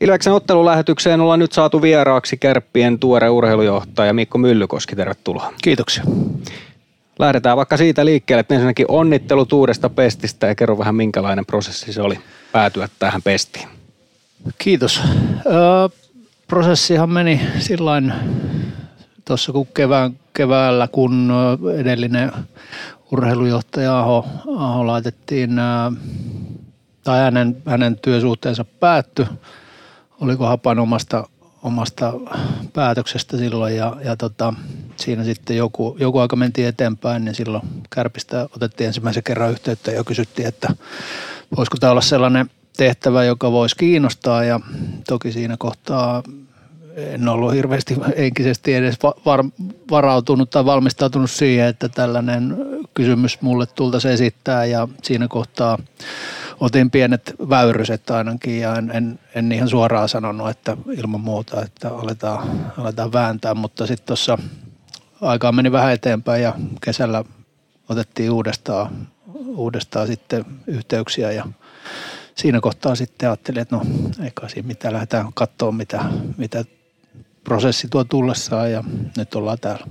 Ilveksen ottelulähetykseen ollaan nyt saatu vieraaksi Kärppien tuore urheilujohtaja Mikko Myllykoski. Tervetuloa. Kiitoksia. Lähdetään vaikka siitä liikkeelle, että ensinnäkin onnittelut uudesta pestistä ja kerro vähän minkälainen prosessi se oli päätyä tähän pestiin. Kiitos. Öö, prosessihan meni sillain tuossa kun kevään, keväällä, kun edellinen urheilujohtaja Aho, Aho laitettiin, tai hänen, hänen työsuhteensa päättyi, oliko Hapan omasta, omasta päätöksestä silloin ja, ja tota, siinä sitten joku, joku aika mentiin eteenpäin, niin silloin Kärpistä otettiin ensimmäisen kerran yhteyttä ja kysyttiin, että voisiko tämä olla sellainen tehtävä, joka voisi kiinnostaa. Ja toki siinä kohtaa en ollut hirveästi henkisesti edes var, varautunut tai valmistautunut siihen, että tällainen kysymys mulle tultaisiin esittää. Ja siinä kohtaa otin pienet väyryset ainakin ja en, en, en ihan suoraan sanonut, että ilman muuta, että aletaan, aletaan vääntää, mutta sitten tuossa aikaa meni vähän eteenpäin ja kesällä otettiin uudestaan, uudestaan sitten yhteyksiä ja siinä kohtaa sitten ajattelin, että no eikä siinä mitään, lähdetään katsoa mitä, mitä prosessi tuo tullessaan ja nyt ollaan täällä.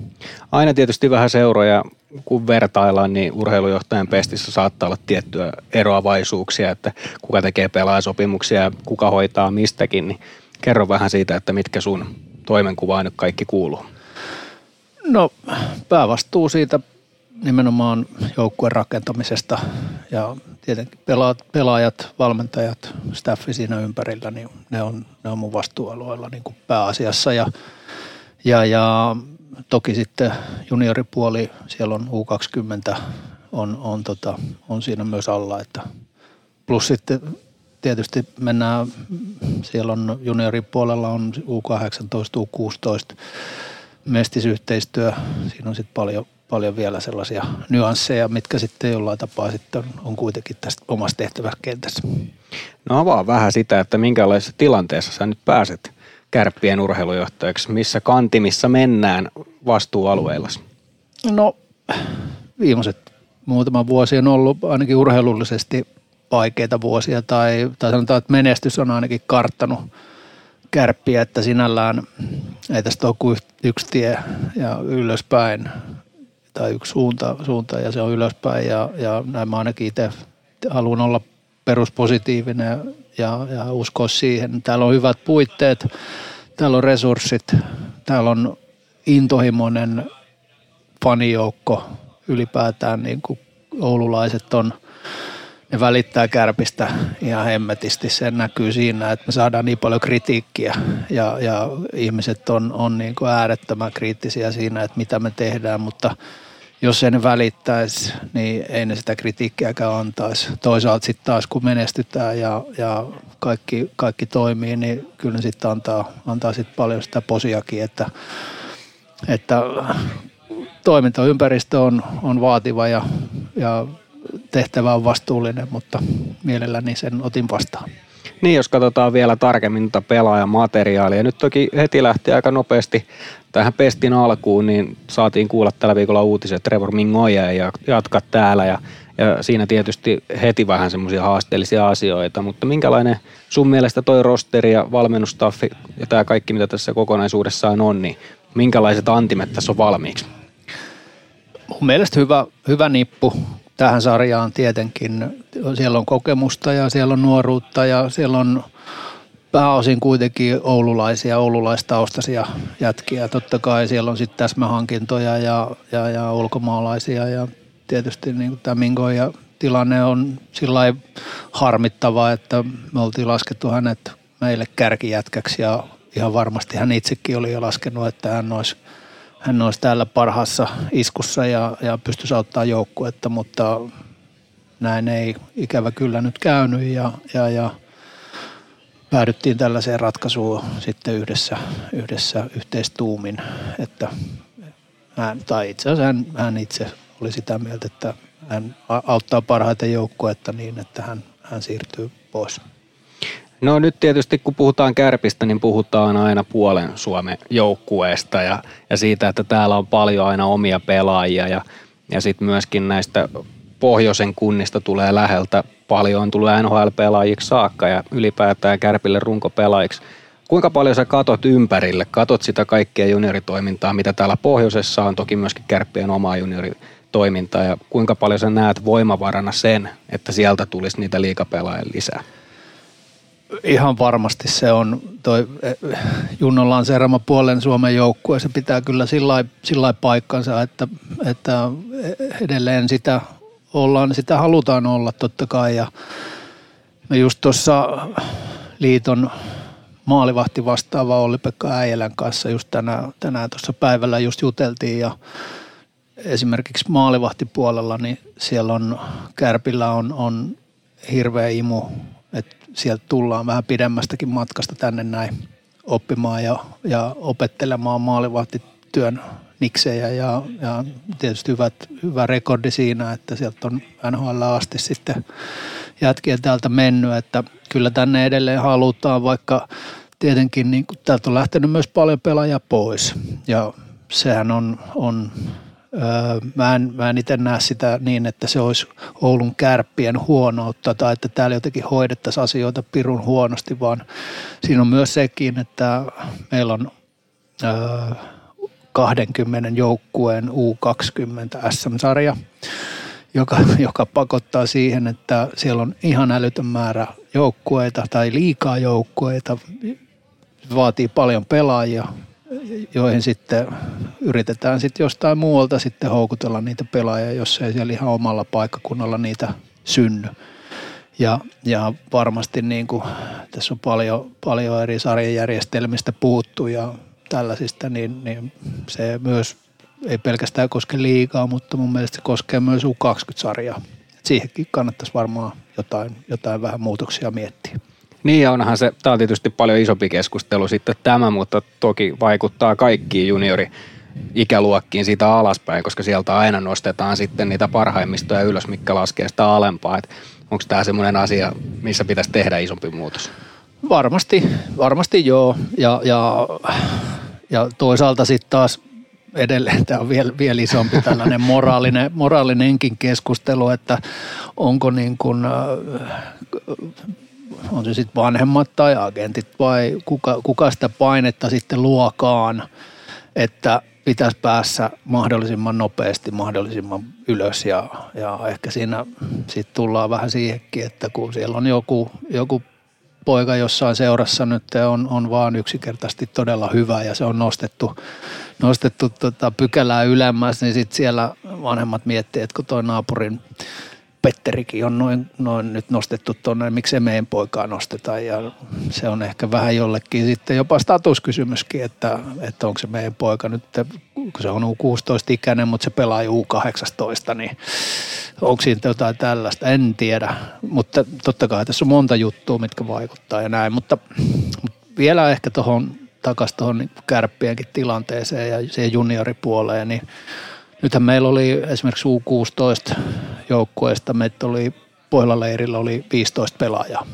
Aina tietysti vähän seuroja, kun vertaillaan, niin urheilujohtajan pestissä saattaa olla tiettyjä eroavaisuuksia, että kuka tekee pelaajasopimuksia ja kuka hoitaa mistäkin, niin kerro vähän siitä, että mitkä sun toimenkuvaan nyt kaikki kuuluu. No päävastuu siitä nimenomaan joukkueen rakentamisesta ja tietenkin pelaajat, valmentajat, staffi siinä ympärillä, niin ne on, ne on mun vastuualueella niin kuin pääasiassa ja, ja, ja toki sitten junioripuoli, siellä on U20, on, on, tota, on siinä myös alla, että plus sitten tietysti mennään, siellä on junioripuolella on U18, U16, mestisyhteistyö, siinä on sitten paljon, paljon vielä sellaisia nyansseja, mitkä sitten jollain tapaa sitten on kuitenkin tästä omassa tehtäväkentässä. No avaa vähän sitä, että minkälaisessa tilanteessa sä nyt pääset kärppien urheilujohtajaksi, missä kantimissa mennään vastuualueilla? No viimeiset muutama vuosi on ollut ainakin urheilullisesti vaikeita vuosia tai, tai sanotaan, että menestys on ainakin karttanut kärppiä, että sinällään ei tästä ole kuin yksi tie ja ylöspäin tai yksi suunta, suunta ja se on ylöspäin ja, ja näin mä ainakin itse haluan olla peruspositiivinen ja, ja uskoa siihen. Täällä on hyvät puitteet, täällä on resurssit, täällä on intohimoinen fanijoukko ylipäätään niin kuin oululaiset on – ne välittää kärpistä ihan hemmetisti. Se näkyy siinä, että me saadaan niin paljon kritiikkiä ja, ja ihmiset on, on niin kuin äärettömän kriittisiä siinä, että mitä me tehdään, mutta jos ei ne välittäisi, niin ei ne sitä kritiikkiäkään antaisi. Toisaalta sitten taas kun menestytään ja, ja kaikki, kaikki toimii, niin kyllä ne sitten antaa, antaa sit paljon sitä posiakin, että, että toimintaympäristö on, on vaativa ja, ja tehtävä on vastuullinen, mutta mielelläni sen otin vastaan. Niin, jos katsotaan vielä tarkemmin tuota pelaajan materiaalia. Nyt toki heti lähti aika nopeasti tähän pestin alkuun, niin saatiin kuulla tällä viikolla uutiset, Trevor Mingoja ja jatka täällä. Ja, ja siinä tietysti heti vähän semmoisia haasteellisia asioita, mutta minkälainen sun mielestä toi rosteri ja valmennustaffi ja tämä kaikki, mitä tässä kokonaisuudessaan on, niin minkälaiset antimet tässä on valmiiksi? Mun mielestä hyvä, hyvä nippu tähän sarjaan tietenkin. Siellä on kokemusta ja siellä on nuoruutta ja siellä on pääosin kuitenkin oululaisia, oululaistaustaisia jätkiä. Totta kai siellä on sitten täsmähankintoja ja, ja, ja ulkomaalaisia ja tietysti niin tämä Mingo ja tilanne on sillä harmittava, että me oltiin laskettu hänet meille kärkijätkäksi ja ihan varmasti hän itsekin oli jo laskenut, että hän olisi – hän olisi täällä parhaassa iskussa ja, ja pystyisi auttaa joukkuetta, mutta näin ei ikävä kyllä nyt käynyt ja, ja, ja päädyttiin tällaiseen ratkaisuun sitten yhdessä, yhdessä yhteistuumin, että hän, tai itse asiassa hän, hän itse oli sitä mieltä, että hän auttaa parhaiten joukkuetta niin, että hän, hän siirtyy pois. No nyt tietysti kun puhutaan kärpistä, niin puhutaan aina puolen Suomen joukkueesta ja, ja siitä, että täällä on paljon aina omia pelaajia ja, ja sitten myöskin näistä pohjoisen kunnista tulee läheltä. Paljon on tullut NHL-pelaajiksi saakka ja ylipäätään Kärpille runkopelaajiksi. Kuinka paljon sä katot ympärille, katot sitä kaikkea junioritoimintaa, mitä täällä pohjoisessa on, toki myöskin Kärppien omaa junioritoimintaa, ja kuinka paljon sä näet voimavarana sen, että sieltä tulisi niitä liikapelaajia lisää? Ihan varmasti se on, toi eh, Junnon lanseerama puolen Suomen joukkue, se pitää kyllä sillä paikkansa, että, että edelleen sitä ollaan, sitä halutaan olla totta kai. Ja me just tuossa liiton maalivahti vastaava Olli-Pekka Äijälän kanssa just tänään, tänään tuossa päivällä just juteltiin ja esimerkiksi maalivahtipuolella, niin siellä on, Kärpillä on, on hirveä imu, että sieltä tullaan vähän pidemmästäkin matkasta tänne näin oppimaan ja, ja opettelemaan maalivahtityön niksejä. Ja, ja tietysti hyvät, hyvä rekordi siinä, että sieltä on NHL asti sitten jätkiä täältä mennyt, että kyllä tänne edelleen halutaan, vaikka tietenkin niin täältä on lähtenyt myös paljon pelaajia pois. Ja sehän on, on Mä en, en itse näe sitä niin, että se olisi Oulun kärppien huonoutta tai että täällä jotenkin hoidettaisiin asioita pirun huonosti, vaan siinä on myös sekin, että meillä on 20 joukkueen U20 SM-sarja, joka, joka pakottaa siihen, että siellä on ihan älytön määrä joukkueita tai liikaa joukkueita, vaatii paljon pelaajia, joihin sitten yritetään sitten jostain muualta sitten houkutella niitä pelaajia, jos ei siellä ihan omalla paikkakunnalla niitä synny. Ja, ja varmasti niin kuin, tässä on paljon, paljon eri sarjajärjestelmistä puhuttu ja tällaisista, niin, niin se myös ei pelkästään koske liikaa, mutta mun mielestä se koskee myös U20-sarjaa. siihenkin kannattaisi varmaan jotain, jotain vähän muutoksia miettiä. Niin onhan se, tämä on tietysti paljon isompi keskustelu sitten tämä, mutta toki vaikuttaa kaikkiin juniori ikäluokkiin siitä alaspäin, koska sieltä aina nostetaan sitten niitä parhaimmistoja ylös, mikä laskee sitä alempaa. onko tämä semmoinen asia, missä pitäisi tehdä isompi muutos? Varmasti, varmasti joo. Ja, ja, ja toisaalta sitten taas edelleen tämä on vielä, vielä isompi tällainen moraalinen, moraalinenkin keskustelu, että onko niin kuin, on se sitten vanhemmat tai agentit vai kuka, kuka sitä painetta sitten luokaan, että pitäisi päässä mahdollisimman nopeasti, mahdollisimman ylös ja, ja ehkä siinä sitten tullaan vähän siihenkin, että kun siellä on joku, joku poika jossain seurassa nyt on, on vaan yksinkertaisesti todella hyvä ja se on nostettu, nostettu tota pykälää ylemmäs, niin sitten siellä vanhemmat miettii, että kun toi naapurin Petterikin on noin, noin nyt nostettu tuonne, miksei meidän poikaa nosteta. Ja se on ehkä vähän jollekin sitten jopa statuskysymyskin, että, että onko se meidän poika nyt, kun se on U16-ikäinen, mutta se pelaa U18, niin onko siinä jotain tällaista, en tiedä, mutta totta kai tässä on monta juttua, mitkä vaikuttaa ja näin, mutta, mutta vielä ehkä tuohon takaisin tuohon niin kärppienkin tilanteeseen ja siihen junioripuoleen, niin Nythän meillä oli esimerkiksi U16 joukkueesta, meitä oli Pohjola-leirillä oli 15 pelaajaa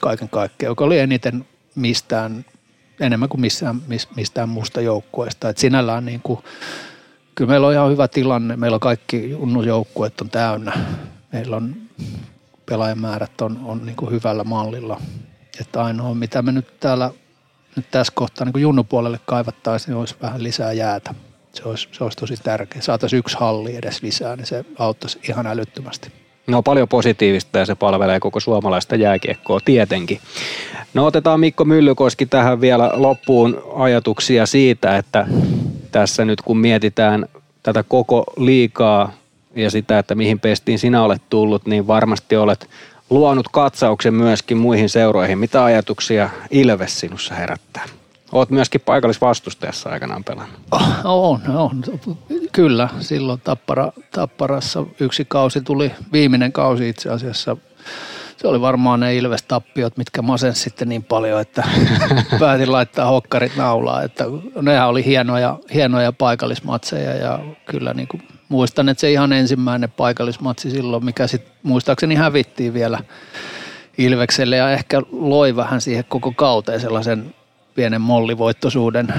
kaiken kaikkiaan, joka oli eniten mistään, enemmän kuin missään, mistään muusta joukkueesta. Et sinällään niin kuin, kyllä meillä on ihan hyvä tilanne. Meillä on kaikki joukkueet on täynnä. Meillä on pelaajamäärät on, on niin kuin hyvällä mallilla. Että ainoa, mitä me nyt täällä nyt tässä kohtaa niin junnupuolelle kaivattaisiin, olisi vähän lisää jäätä. Se olisi, se olisi tosi tärkeä. Saataisiin yksi halli edes lisää, niin se auttaisi ihan älyttömästi. No paljon positiivista ja se palvelee koko suomalaista jääkiekkoa tietenkin. No otetaan Mikko Myllykoski tähän vielä loppuun ajatuksia siitä, että tässä nyt kun mietitään tätä koko liikaa ja sitä, että mihin pestiin sinä olet tullut, niin varmasti olet luonut katsauksen myöskin muihin seuroihin. Mitä ajatuksia Ilves sinussa herättää? Oot myöskin paikallisvastustajassa aikanaan pelannut. Oh, on, on. Kyllä. Silloin tappara, Tapparassa yksi kausi tuli, viimeinen kausi itse asiassa. Se oli varmaan ne Ilves-tappiot, mitkä masen sitten niin paljon, että päätin laittaa hokkarit naulaa. Että nehän oli hienoja, hienoja paikallismatseja ja kyllä niin kuin muistan, että se ihan ensimmäinen paikallismatsi silloin, mikä sitten muistaakseni hävittiin vielä Ilvekselle ja ehkä loi vähän siihen koko kauteen sellaisen pienen mollivoittoisuuden.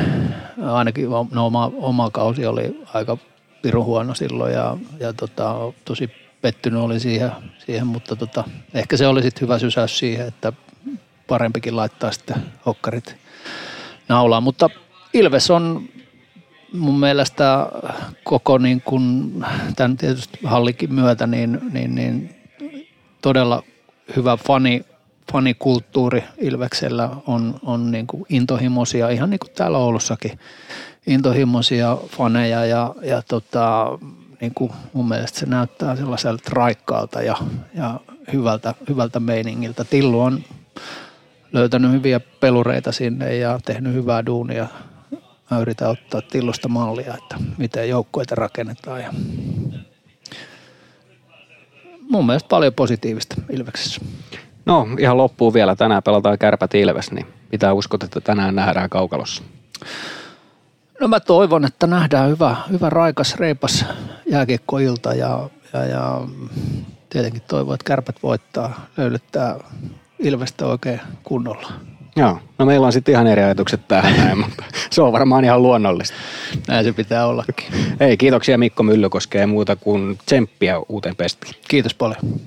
Ainakin no, oma, oma kausi oli aika pirun huono silloin ja, ja tota, tosi pettynyt oli siihen, siihen mutta tota, ehkä se oli sitten hyvä sysäys siihen, että parempikin laittaa sitten hokkarit naulaan. Mutta Ilves on mun mielestä koko niin kuin, tämän tietysti hallikin myötä niin, niin, niin todella hyvä fani, fanikulttuuri Ilveksellä on, on niin kuin intohimoisia, ihan niin kuin täällä Oulussakin, intohimoisia faneja ja, ja tota, niin kuin mun mielestä se näyttää sellaiselta raikkaalta ja, ja hyvältä, hyvältä meiningiltä. Tillu on löytänyt hyviä pelureita sinne ja tehnyt hyvää duunia. Mä yritän ottaa Tillusta mallia, että miten joukkueita rakennetaan. Ja mun mielestä paljon positiivista Ilveksessä. No ihan loppuun vielä. Tänään pelataan kärpät Ilves, niin pitää uskot, että tänään nähdään kaukalossa. No mä toivon, että nähdään hyvä, hyvä raikas, reipas jääkiekkoilta ja, ja, ja tietenkin toivon, että kärpät voittaa, löydettää Ilvestä oikein kunnolla. Joo, no meillä on sitten ihan eri ajatukset tähän näin, mutta se on varmaan ihan luonnollista. Näin se pitää ollakin. Ei, kiitoksia Mikko Myllykoske ja muuta kuin tsemppiä uuteen pestiin. Kiitos paljon.